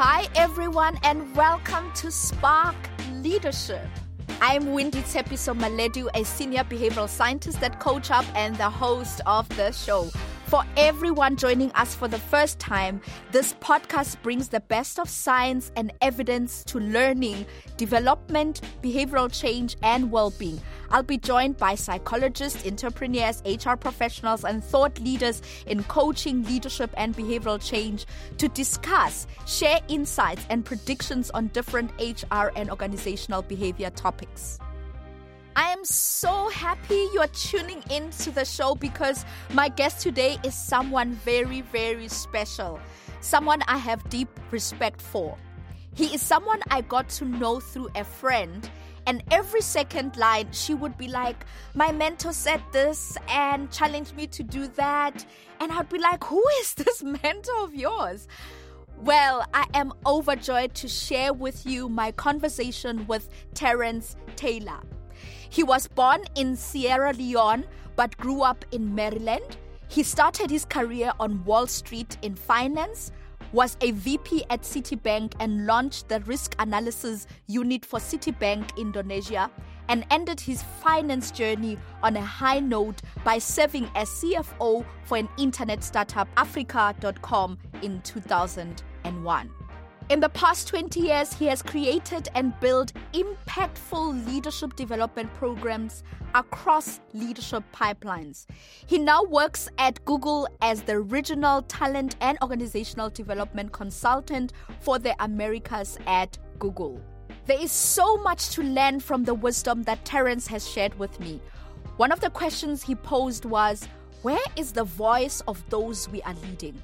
Hi, everyone, and welcome to Spark Leadership. I'm Wendy Tsepiso Maledu, a senior behavioral scientist at CoachHub and the host of the show. For everyone joining us for the first time, this podcast brings the best of science and evidence to learning, development, behavioral change, and well being. I'll be joined by psychologists, entrepreneurs, HR professionals, and thought leaders in coaching, leadership, and behavioral change to discuss, share insights, and predictions on different HR and organizational behavior topics. I am so happy you're tuning in to the show because my guest today is someone very, very special. Someone I have deep respect for. He is someone I got to know through a friend. And every second line, she would be like, My mentor said this and challenged me to do that. And I'd be like, Who is this mentor of yours? Well, I am overjoyed to share with you my conversation with Terrance Taylor. He was born in Sierra Leone but grew up in Maryland. He started his career on Wall Street in finance, was a VP at Citibank and launched the risk analysis unit for Citibank Indonesia and ended his finance journey on a high note by serving as CFO for an internet startup Africa.com in 2001. In the past 20 years, he has created and built impactful leadership development programs across leadership pipelines. He now works at Google as the regional talent and organizational development consultant for the Americas at Google. There is so much to learn from the wisdom that Terrance has shared with me. One of the questions he posed was Where is the voice of those we are leading?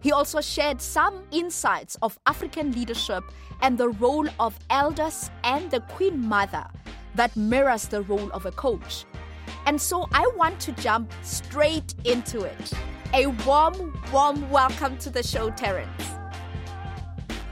He also shared some insights of African leadership and the role of elders and the Queen Mother that mirrors the role of a coach. And so I want to jump straight into it. A warm, warm welcome to the show, Terrance.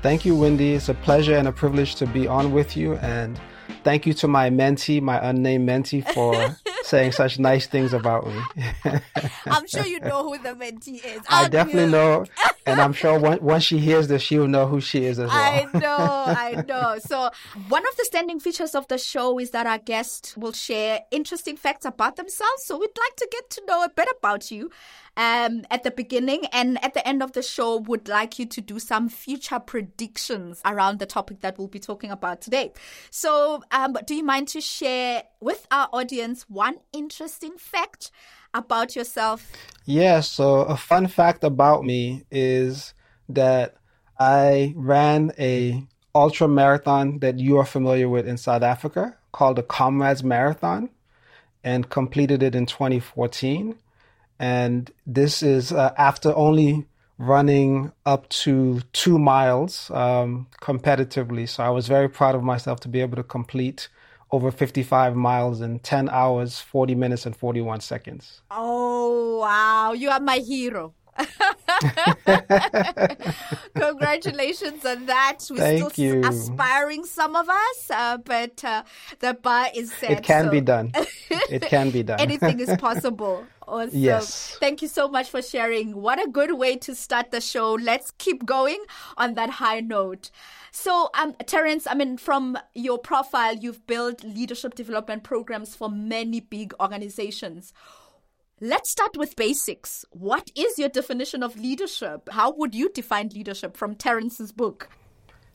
Thank you, Wendy. It's a pleasure and a privilege to be on with you. And thank you to my mentee, my unnamed mentee, for saying such nice things about me. I'm sure you know who the mentee is. I definitely you? know, and I'm sure once she hears this, she'll know who she is as well. I know, I know. So one of the standing features of the show is that our guests will share interesting facts about themselves. So we'd like to get to know a bit about you um, at the beginning and at the end of the show would like you to do some future predictions around the topic that we'll be talking about today. So, um, do you mind to share with our audience one interesting fact about yourself? Yeah, so a fun fact about me is that I ran a ultra marathon that you are familiar with in South Africa called the Comrades Marathon and completed it in 2014 and this is uh, after only running up to two miles um, competitively. So I was very proud of myself to be able to complete over 55 miles in 10 hours, 40 minutes, and 41 seconds. Oh, wow. You are my hero. Congratulations on that. We're Thank still you. aspiring, some of us, uh, but uh, the bar is set. It can so. be done. It can be done. Anything is possible. Awesome. Yes. Thank you so much for sharing. What a good way to start the show. Let's keep going on that high note. So, um, Terrance, I mean, from your profile, you've built leadership development programs for many big organizations. Let's start with basics. What is your definition of leadership? How would you define leadership from Terrance's book?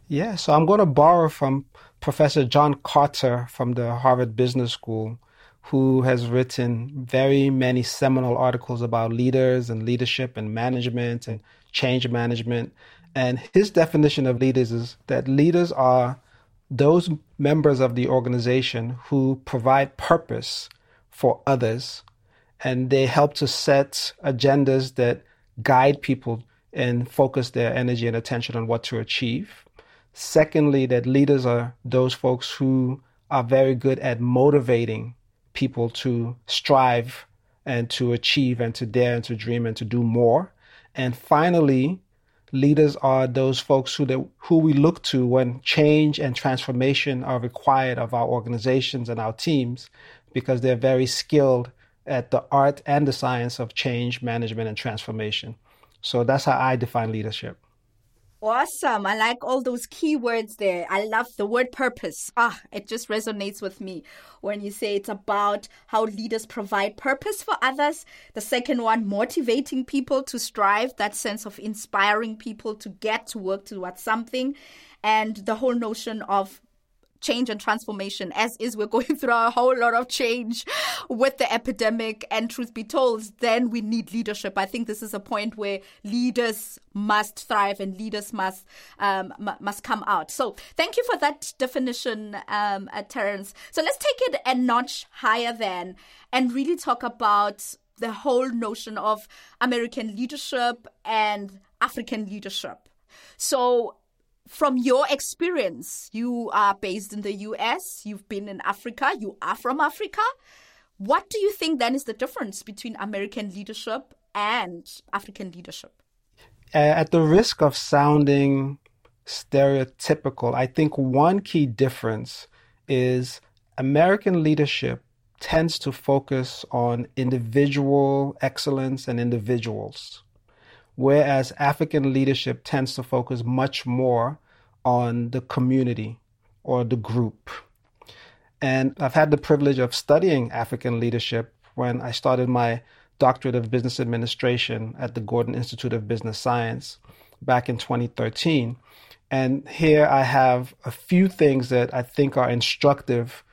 Yeah, so I'm going to borrow from Professor John Kotter from the Harvard Business School, who has written very many seminal articles about leaders and leadership and management and change management. And his definition of leaders is that leaders are those members of the organization who provide purpose for others and they help to set agendas that guide people and focus their energy and attention on what to achieve. Secondly, that leaders are those folks who are very good at motivating people to strive and to achieve and to dare and to dream and to do more. And finally, leaders are those folks who who we look to when change and transformation are required of our organizations and our teams because they're very skilled at the art and the science of change management and transformation. So that's how I define leadership. Awesome. I like all those key words there. I love the word purpose. Ah, it just resonates with me when you say it's about how leaders provide purpose for others. The second one, motivating people to strive, that sense of inspiring people to get to work towards something. And the whole notion of change and transformation, as is we're going through a whole lot of change with the epidemic. And truth be told, then we need leadership. I think this is a point where leaders must thrive and leaders must um, m- must come out. So thank you for that definition, um, uh. So let's take it a notch higher then and really talk about the whole notion of American leadership and African leadership. So from your experience, you are based in the US, you've been in Africa, you are from Africa. What do you think then is the difference between American leadership and African leadership? Uh, at the risk of sounding stereotypical, I think one key difference is American leadership tends to focus on individual excellence and individuals whereas African leadership tends to focus much more on the community or the group. And I've had the privilege of studying African leadership when I started my doctorate of business administration at the Gordon Institute of Business Science back in 2013. And here I have a few things that I think are instructive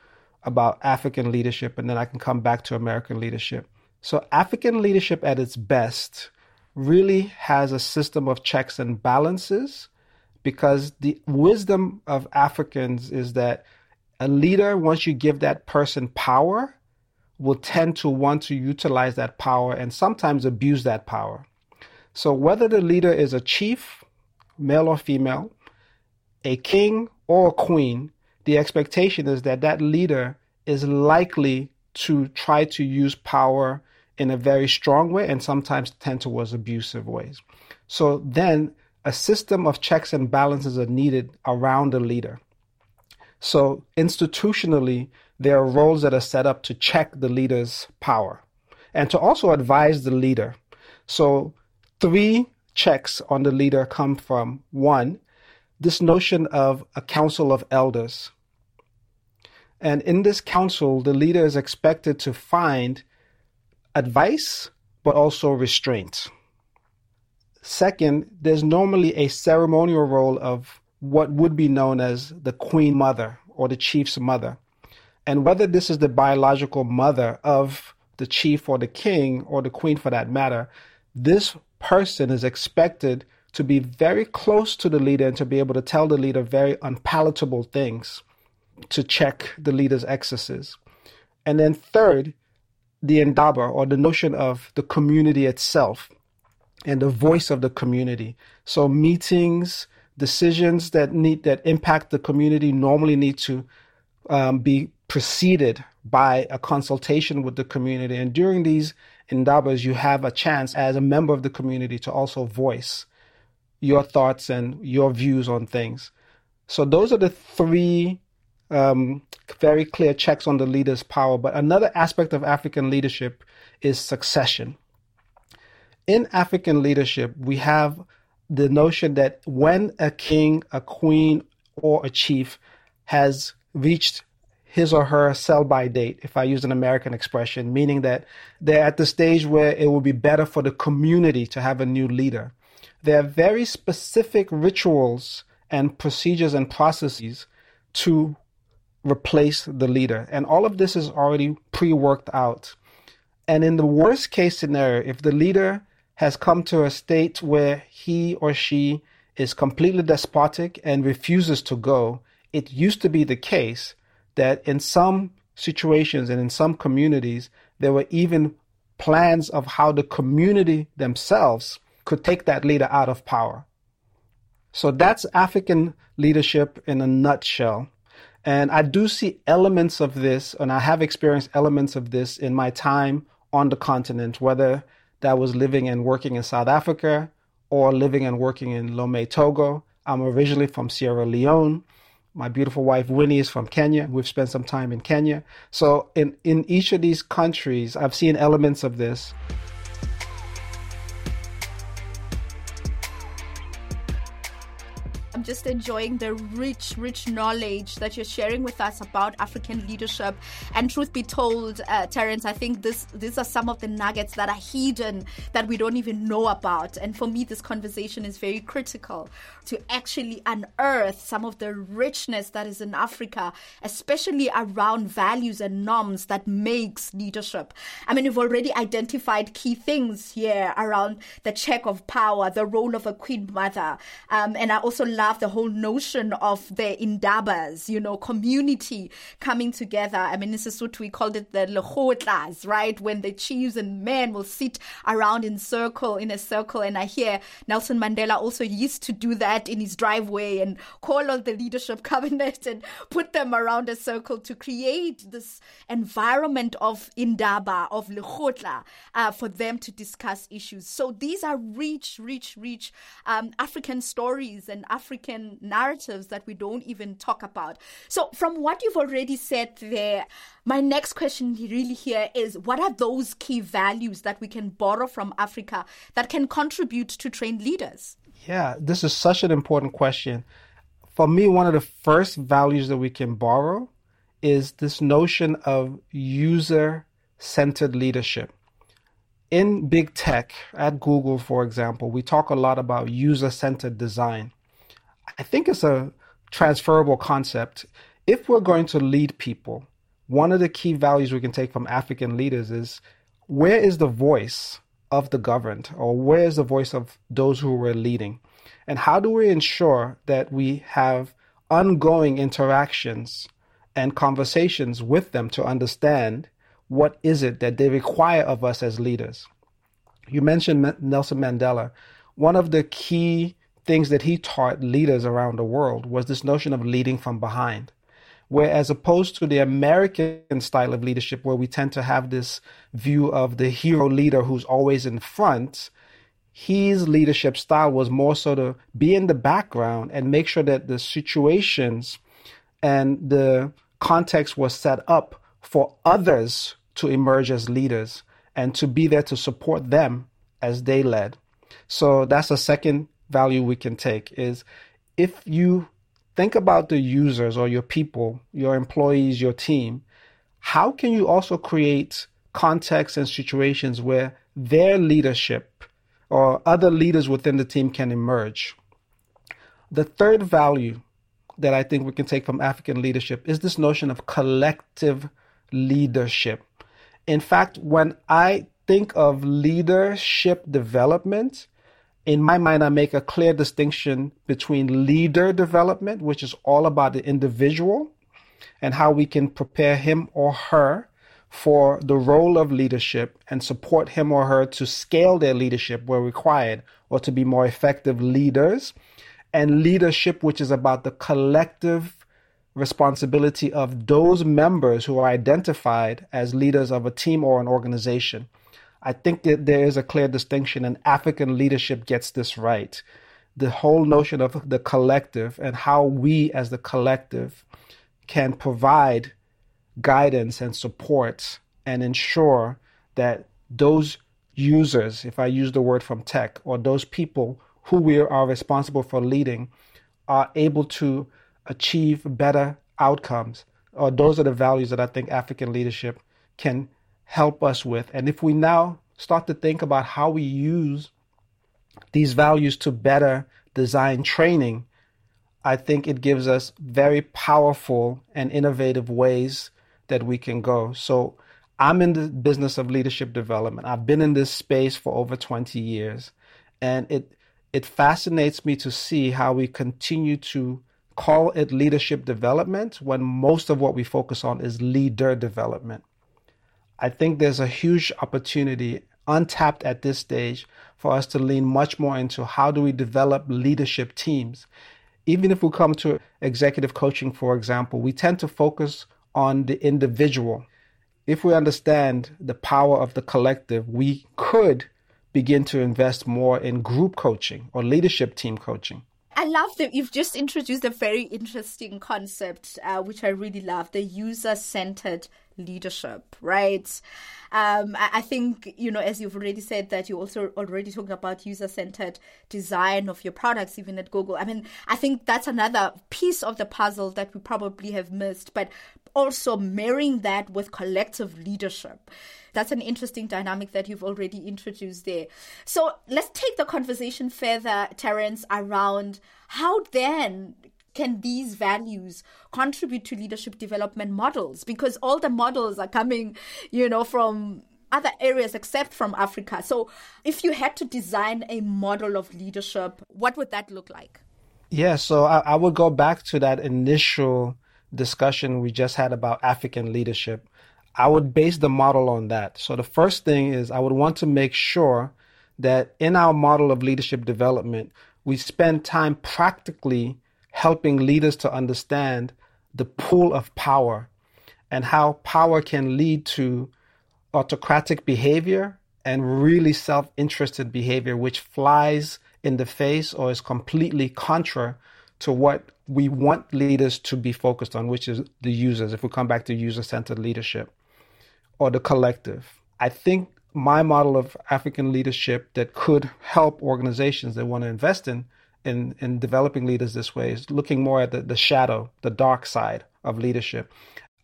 about African leadership, and then I can come back to American leadership. So, African leadership at its best really has a system of checks and balances because the wisdom of Africans is that a leader, once you give that person power, will tend to want to utilize that power and sometimes abuse that power. So, whether the leader is a chief, male or female, a king or a queen, the expectation is that that leader is likely to try to use power in a very strong way and sometimes tend towards abusive ways. So then a system of checks and balances are needed around the leader. So institutionally, there are roles that are set up to check the leader's power and to also advise the leader. So three checks on the leader come from one, this notion of a council of elders. And in this council, the leader is expected to find advice, but also restraint. Second, there's normally a ceremonial role of what would be known as the queen mother or the chief's mother. And whether this is the biological mother of the chief or the king or the queen for that matter, this person is expected to be very close to the leader and to be able to tell the leader very unpalatable things to check the leader's excesses. And then third, the Indaba or the notion of the community itself and the voice of the community. So meetings, decisions that need that impact the community normally need to um, be preceded by a consultation with the community. And during these indabas, you have a chance as a member of the community to also voice your thoughts and your views on things. So those are the three um, very clear checks on the leader's power. But another aspect of African leadership is succession. In African leadership, we have the notion that when a king, a queen, or a chief has reached his or her sell by date, if I use an American expression, meaning that they're at the stage where it will be better for the community to have a new leader. There are very specific rituals and procedures and processes to replace the leader. And all of this is already pre worked out. And in the worst case scenario, if the leader has come to a state where he or she is completely despotic and refuses to go, it used to be the case that in some situations and in some communities, there were even plans of how the community themselves could take that leader out of power. So that's African leadership in a nutshell. And I do see elements of this, and I have experienced elements of this in my time on the continent, whether that was living and working in South Africa or living and working in Lomé, Togo. I'm originally from Sierra Leone. My beautiful wife Winnie is from Kenya. We've spent some time in Kenya. So in, in each of these countries, I've seen elements of this. Just enjoying the rich, rich knowledge that you're sharing with us about African leadership. And truth be told, uh, Terrance, I think this these are some of the nuggets that are hidden that we don't even know about. And for me, this conversation is very critical to actually unearth some of the richness that is in Africa, especially around values and norms that makes leadership. I mean, you've already identified key things here around the check of power, the role of a queen mother. Um, and I also love the whole notion of the indabas, you know, community coming together. I mean, this is what we called it the lehotlas, right? When the chiefs and men will sit around in circle, in a circle. And I hear Nelson Mandela also used to do that in his driveway and call on the leadership cabinet and put them around a circle to create this environment of indaba, of lehotla, uh, for them to discuss issues. So these are rich, rich, rich um, African stories and African narratives that we don't even talk about. So, from what you've already said there, my next question really here is what are those key values that we can borrow from Africa that can contribute to trained leaders? Yeah, this is such an important question. For me, one of the first values that we can borrow is this notion of user centered leadership in big tech, at Google, for example, we talk a lot about user centered design. I think it's a transferable concept. If we're going to lead people, one of the key values we can take from African leaders is where is the voice of the governed, or where is the voice of those who we're leading? And how do we ensure that we have ongoing interactions and conversations with them to understand what is it that they require of us as leaders? You mentioned Nelson Mandela. One of the key things that he taught leaders around the world was this notion of leading from behind. Where, as opposed to the American style of leadership, where we tend to have this view of the hero leader who's always in front, his leadership style was more so to be in the background and make sure that the situations and the context was set up for others to emerge as leaders and to be there to support them as they led. So that's a second value we can take is if you think about the users or your people, your employees, your team, how can you also create contexts and situations where their leadership or other leaders within the team can emerge? The third value that I think we can take from African leadership is this notion of collective leadership. In fact, when I think of leadership development, in my mind, I make a clear distinction between leader development, which is all about the individual and how we can prepare him or her for the role of leadership and support him or her to scale their leadership where required or to be more effective leaders, and leadership, which is about the collective responsibility of those members who are identified as leaders of a team or an organization. I think that there is a clear distinction, and African leadership gets this right. The whole notion of the collective and how we as the collective can provide guidance and support and ensure that those users, if I use the word from tech, or those people who we are responsible for leading, are able to achieve better outcomes. Or those are the values that I think African leadership can help us with. And if we now start to think about how we use these values to better design training, I think it gives us very powerful and innovative ways that we can go. So I'm in the business of leadership development. I've been in this space for over 20 years and it it fascinates me to see how we continue to call it leadership development when most of what we focus on is leader development. I think there's a huge opportunity untapped at this stage for us to lean much more into how do we develop leadership teams. Even if we come to executive coaching, for example, we tend to focus on the individual. If we understand the power of the collective, we could begin to invest more in group coaching or leadership team coaching. I love that you've just introduced a very interesting concept, uh, which I really love the user centered leadership, right? Um, I think, you know, as you've already said that you also already talking about user centered design of your products, even at Google. I mean, I think that's another piece of the puzzle that we probably have missed, but also marrying that with collective leadership. That's an interesting dynamic that you've already introduced there. So let's take the conversation further, Terrance, around how then can these values contribute to leadership development models? Because all the models are coming, you know, from other areas except from Africa. So if you had to design a model of leadership, what would that look like? Yeah, so I, I would go back to that initial discussion we just had about African leadership. I would base the model on that. So the first thing is I would want to make sure that in our model of leadership development, we spend time practically helping leaders to understand the pool of power and how power can lead to autocratic behavior and really self interested behavior, which flies in the face or is completely contra to what we want leaders to be focused on, which is the users, if we come back to user centered leadership or the collective. I think my model of African leadership that could help organizations that want to invest in in, in developing leaders this way is looking more at the, the shadow, the dark side of leadership.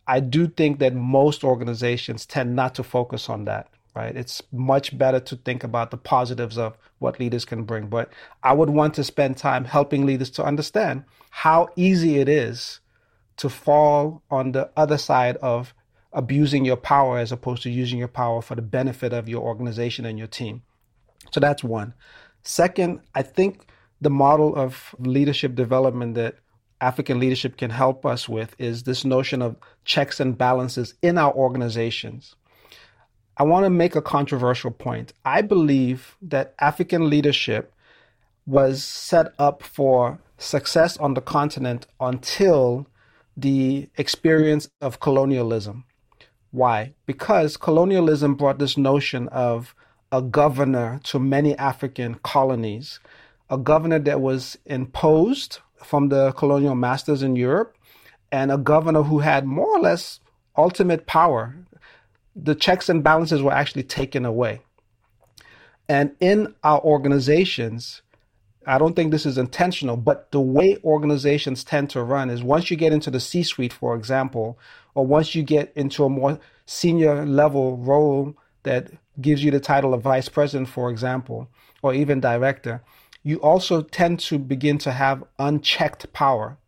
I do think that most organizations tend not to focus on that, right? It's much better to think about the positives of what leaders can bring. But I would want to spend time helping leaders to understand how easy it is to fall on the other side of abusing your power as opposed to using your power for the benefit of your organization and your team. So that's one. Second, I think the model of leadership development that African leadership can help us with is this notion of checks and balances in our organizations. I want to make a controversial point. I believe that African leadership was set up for success on the continent until the experience of colonialism. Why? Because colonialism brought this notion of a governor to many African colonies a governor that was imposed from the colonial masters in Europe and a governor who had more or less ultimate power. The checks and balances were actually taken away. And in our organizations, I don't think this is intentional, but the way organizations tend to run is once you get into the C suite, for example, or once you get into a more senior level role that gives you the title of vice president, for example, or even director, you also tend to begin to have unchecked power.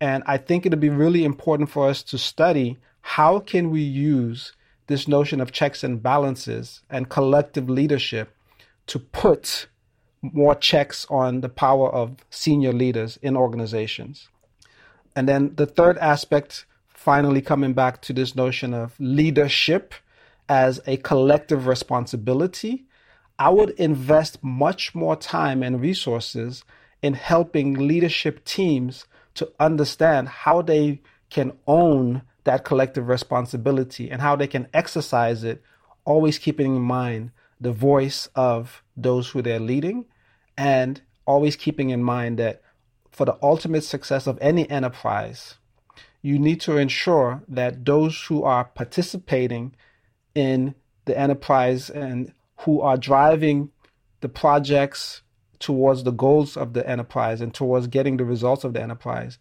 And I think it'd be really important for us to study how can we use this notion of checks and balances and collective leadership to put more checks on the power of senior leaders in organizations. And then the third aspect, finally coming back to this notion of leadership as a collective responsibility I would invest much more time and resources in helping leadership teams to understand how they can own that collective responsibility and how they can exercise it, always keeping in mind the voice of those who they're leading and always keeping in mind that for the ultimate success of any enterprise, you need to ensure that those who are participating in the enterprise and who are driving the projects towards the goals of the enterprise and towards getting the results of the enterprise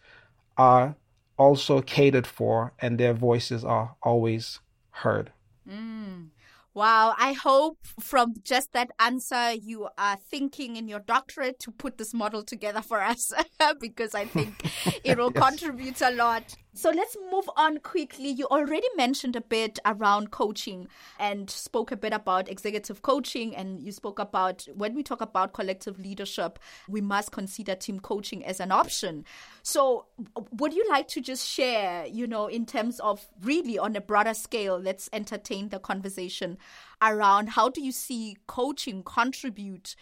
are also catered for and their voices are always heard. Mm. Wow, I hope from just that answer you are thinking in your doctorate to put this model together for us because I think it will yes. contribute a lot. So let's move on quickly. You already mentioned a bit around coaching and spoke a bit about executive coaching. And you spoke about when we talk about collective leadership, we must consider team coaching as an option. So, would you like to just share, you know, in terms of really on a broader scale, let's entertain the conversation around how do you see coaching contribute?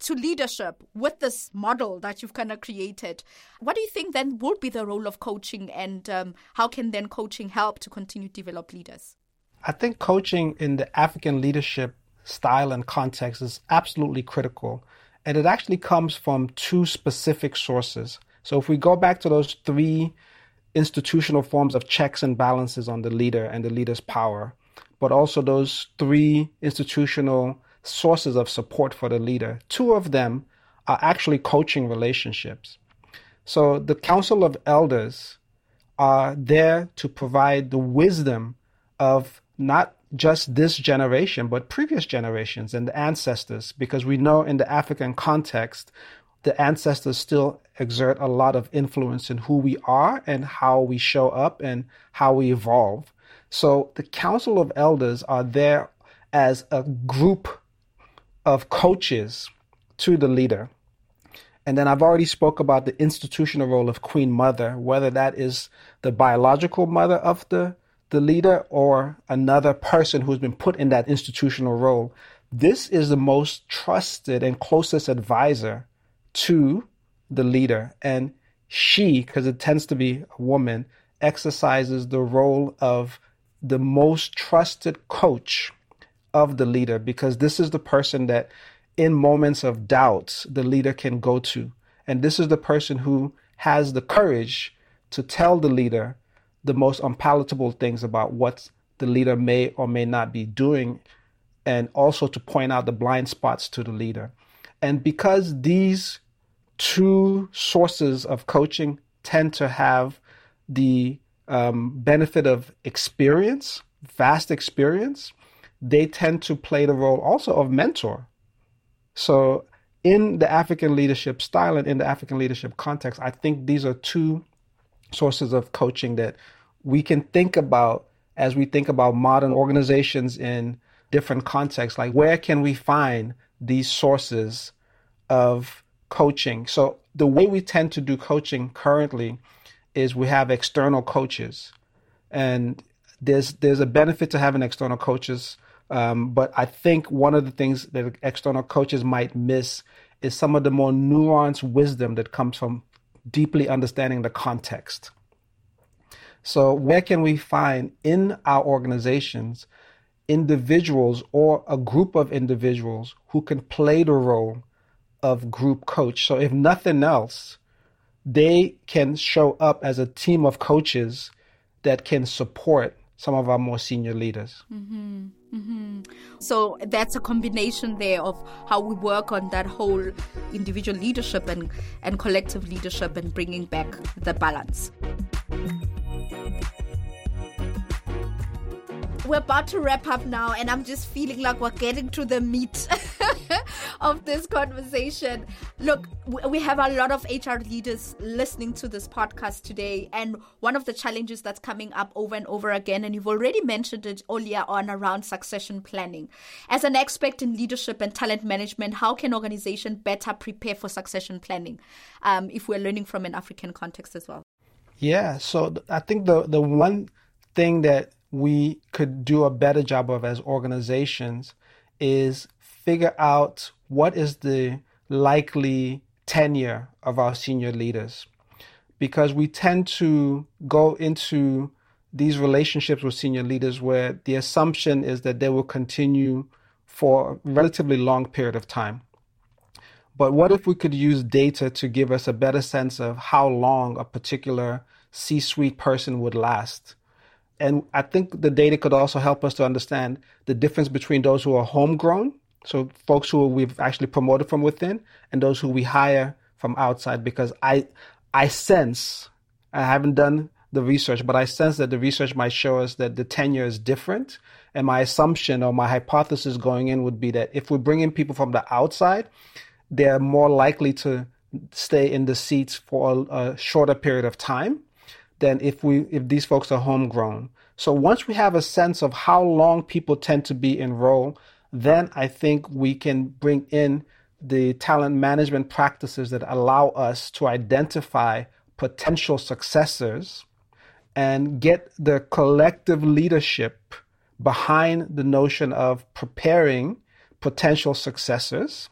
To leadership with this model that you've kind of created. What do you think then would be the role of coaching, and um, how can then coaching help to continue to develop leaders? I think coaching in the African leadership style and context is absolutely critical. And it actually comes from two specific sources. So if we go back to those three institutional forms of checks and balances on the leader and the leader's power, but also those three institutional sources of support for the leader, two of them are actually coaching relationships. So the Council of Elders are there to provide the wisdom of not just this generation, but previous generations and the ancestors, because we know in the African context, the ancestors still exert a lot of influence in who we are and how we show up and how we evolve. So the Council of Elders are there as a group of coaches to the leader. And then I've already spoke about the institutional role of Queen Mother, whether that is the biological mother of the the leader or another person who's been put in that institutional role. This is the most trusted and closest advisor to the leader. And she, because it tends to be a woman, exercises the role of the most trusted coach of the leader because this is the person that, in moments of doubts, the leader can go to. And this is the person who has the courage to tell the leader the most unpalatable things about what the leader may or may not be doing, and also to point out the blind spots to the leader. And because these two sources of coaching tend to have the um, benefit of experience, vast experience, they tend to play the role also of mentor. So, in the African leadership style and in the African leadership context, I think these are two sources of coaching that we can think about as we think about modern organizations in different contexts. Like where can we find these sources of coaching? So the way we tend to do coaching currently is we have external coaches. And there's there's a benefit to having external coaches um, but i think one of the things that external coaches might miss is some of the more nuanced wisdom that comes from deeply understanding the context. So, where can we find in our organizations individuals or a group of individuals who can play the role of group coach? So, if nothing else, they can show up as a team of coaches that can support some of our more senior leaders. Mm-hmm. Mm-hmm. So that's a combination there of how we work on that whole individual leadership and, and collective leadership and bringing back the balance. We're about to wrap up now, and I'm just feeling like we're getting to the meat of this conversation. Look, we have a lot of HR leaders listening to this podcast today, and one of the challenges that's coming up over and over again, and you've already mentioned it earlier on around succession planning. As an expert in leadership and talent management, how can organization better prepare for succession planning um, if we're learning from an African context as well? Yeah, so I think the the one thing that we could do a better job of as organizations is figure out what is the likely tenure of our senior leaders. Because we tend to go into these relationships with senior leaders where the assumption is that they will continue for a relatively long period of time. But what if we could use data to give us a better sense of how long a particular C suite person would last? And I think the data could also help us to understand the difference between those who are homegrown, so folks who we've actually promoted from within, and those who we hire from outside. Because I, I sense, I haven't done the research, but I sense that the research might show us that the tenure is different. And my assumption or my hypothesis going in would be that if we bring in people from the outside, they're more likely to stay in the seats for a, a shorter period of time than if we if these folks are homegrown. So once we have a sense of how long people tend to be enrolled, then I think we can bring in the talent management practices that allow us to identify potential successors and get the collective leadership behind the notion of preparing potential successors,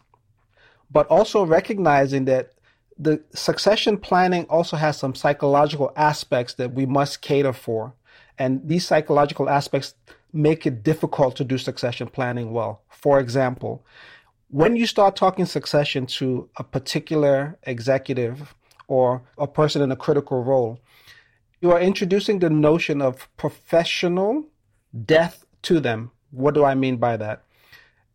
but also recognizing that the succession planning also has some psychological aspects that we must cater for. And these psychological aspects make it difficult to do succession planning well. For example, when you start talking succession to a particular executive or a person in a critical role, you are introducing the notion of professional death to them. What do I mean by that?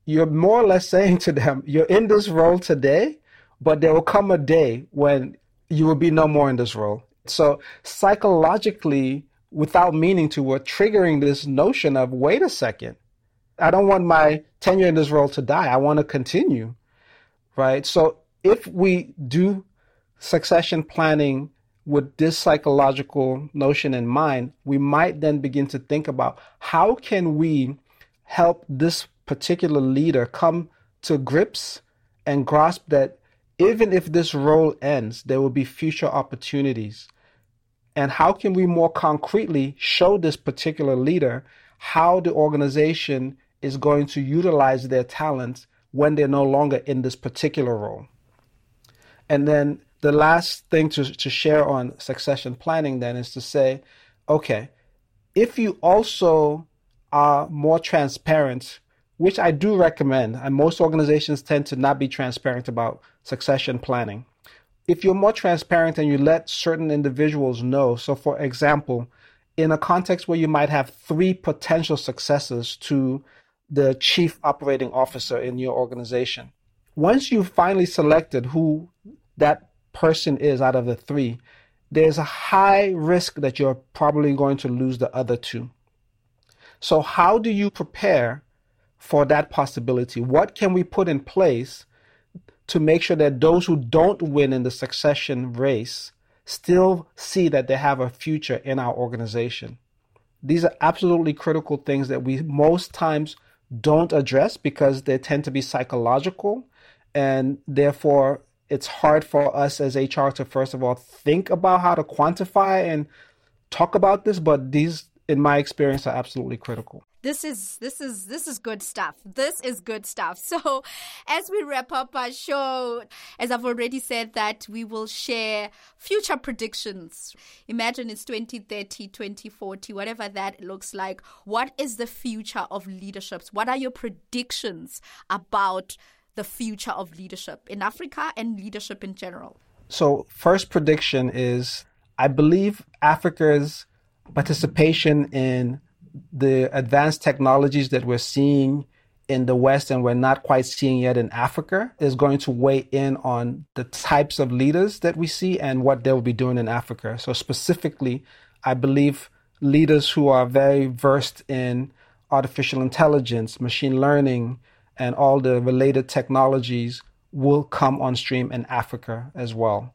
You're more or less saying to them, you're in this role today, but there will come a day when you will be no more in this role. So psychologically, without meaning to, we're triggering this notion of wait a second. I don't want my tenure in this role to die. I want to continue. Right. So if we do succession planning with this psychological notion in mind, we might then begin to think about how can we help this particular leader come to grips and grasp that even if this role ends, there will be future opportunities. And how can we more concretely show this particular leader how the organization is going to utilize their talents when they're no longer in this particular role? And then the last thing to, to share on succession planning then is to say, okay, if you also are more transparent, which I do recommend, and most organizations tend to not be transparent about succession planning. If you're more transparent and you let certain individuals know, so for example, in a context where you might have three potential successors to the chief operating officer in your organization, once you've finally selected who that person is out of the three, there's a high risk that you're probably going to lose the other two. So, how do you prepare for that possibility? What can we put in place to make sure that those who don't win in the succession race still see that they have a future in our organization? These are absolutely critical things that we most times don't address because they tend to be psychological and therefore it's hard for us as HR to first of all think about how to quantify and talk about this, but these, in my experience, are absolutely critical. This is this is this is good stuff. This is good stuff. So, as we wrap up our show, as I've already said, that we will share future predictions. Imagine it's 2030, 2040, whatever that looks like. What is the future of leaderships? What are your predictions about the future of leadership in Africa and leadership in general? So, first prediction is I believe Africa's participation in the advanced technologies that we're seeing in the West and we're not quite seeing yet in Africa is going to weigh in on the types of leaders that we see and what they'll be doing in Africa. So, specifically, I believe leaders who are very versed in artificial intelligence, machine learning, and all the related technologies will come on stream in Africa as well.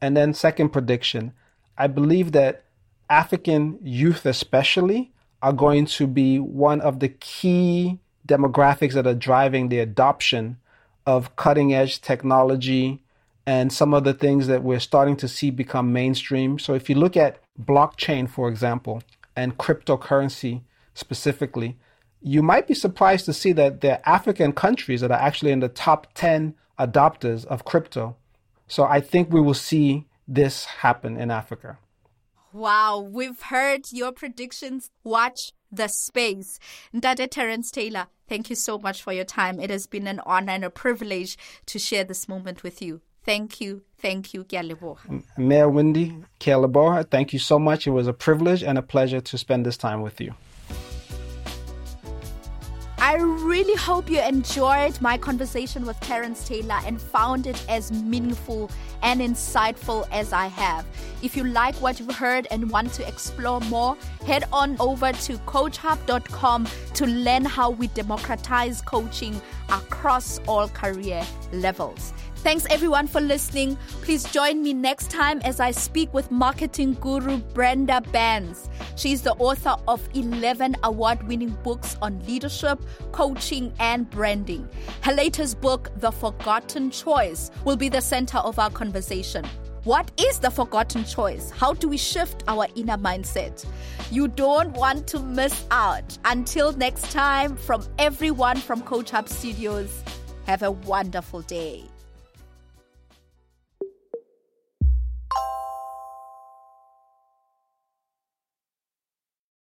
And then, second prediction I believe that African youth, especially, are going to be one of the key demographics that are driving the adoption of cutting edge technology and some of the things that we're starting to see become mainstream. So, if you look at blockchain, for example, and cryptocurrency specifically, you might be surprised to see that there are African countries that are actually in the top 10 adopters of crypto. So I think we will see this happen in Africa. Wow, we've heard your predictions. Watch the space. Ntate Terrance Taylor, thank you so much for your time. It has been an honor and a privilege to share this moment with you. Thank you. Thank you, Mayor Wendy Kialaboha, thank you so much. It was a privilege and a pleasure to spend this time with you. I really hope you enjoyed my conversation with Terrance Taylor and found it as meaningful and insightful as I have. If you like what you've heard and want to explore more, head on over to coachhub.com to learn how we democratize coaching across all career levels. Thanks everyone for listening. Please join me next time as I speak with marketing guru Brenda Bence. She's the author of 11 award winning books on leadership, coaching, and branding. Her latest book, The Forgotten Choice, will be the center of our conversation. What is the forgotten choice? How do we shift our inner mindset? You don't want to miss out. Until next time, from everyone from Coach Hub Studios, have a wonderful day.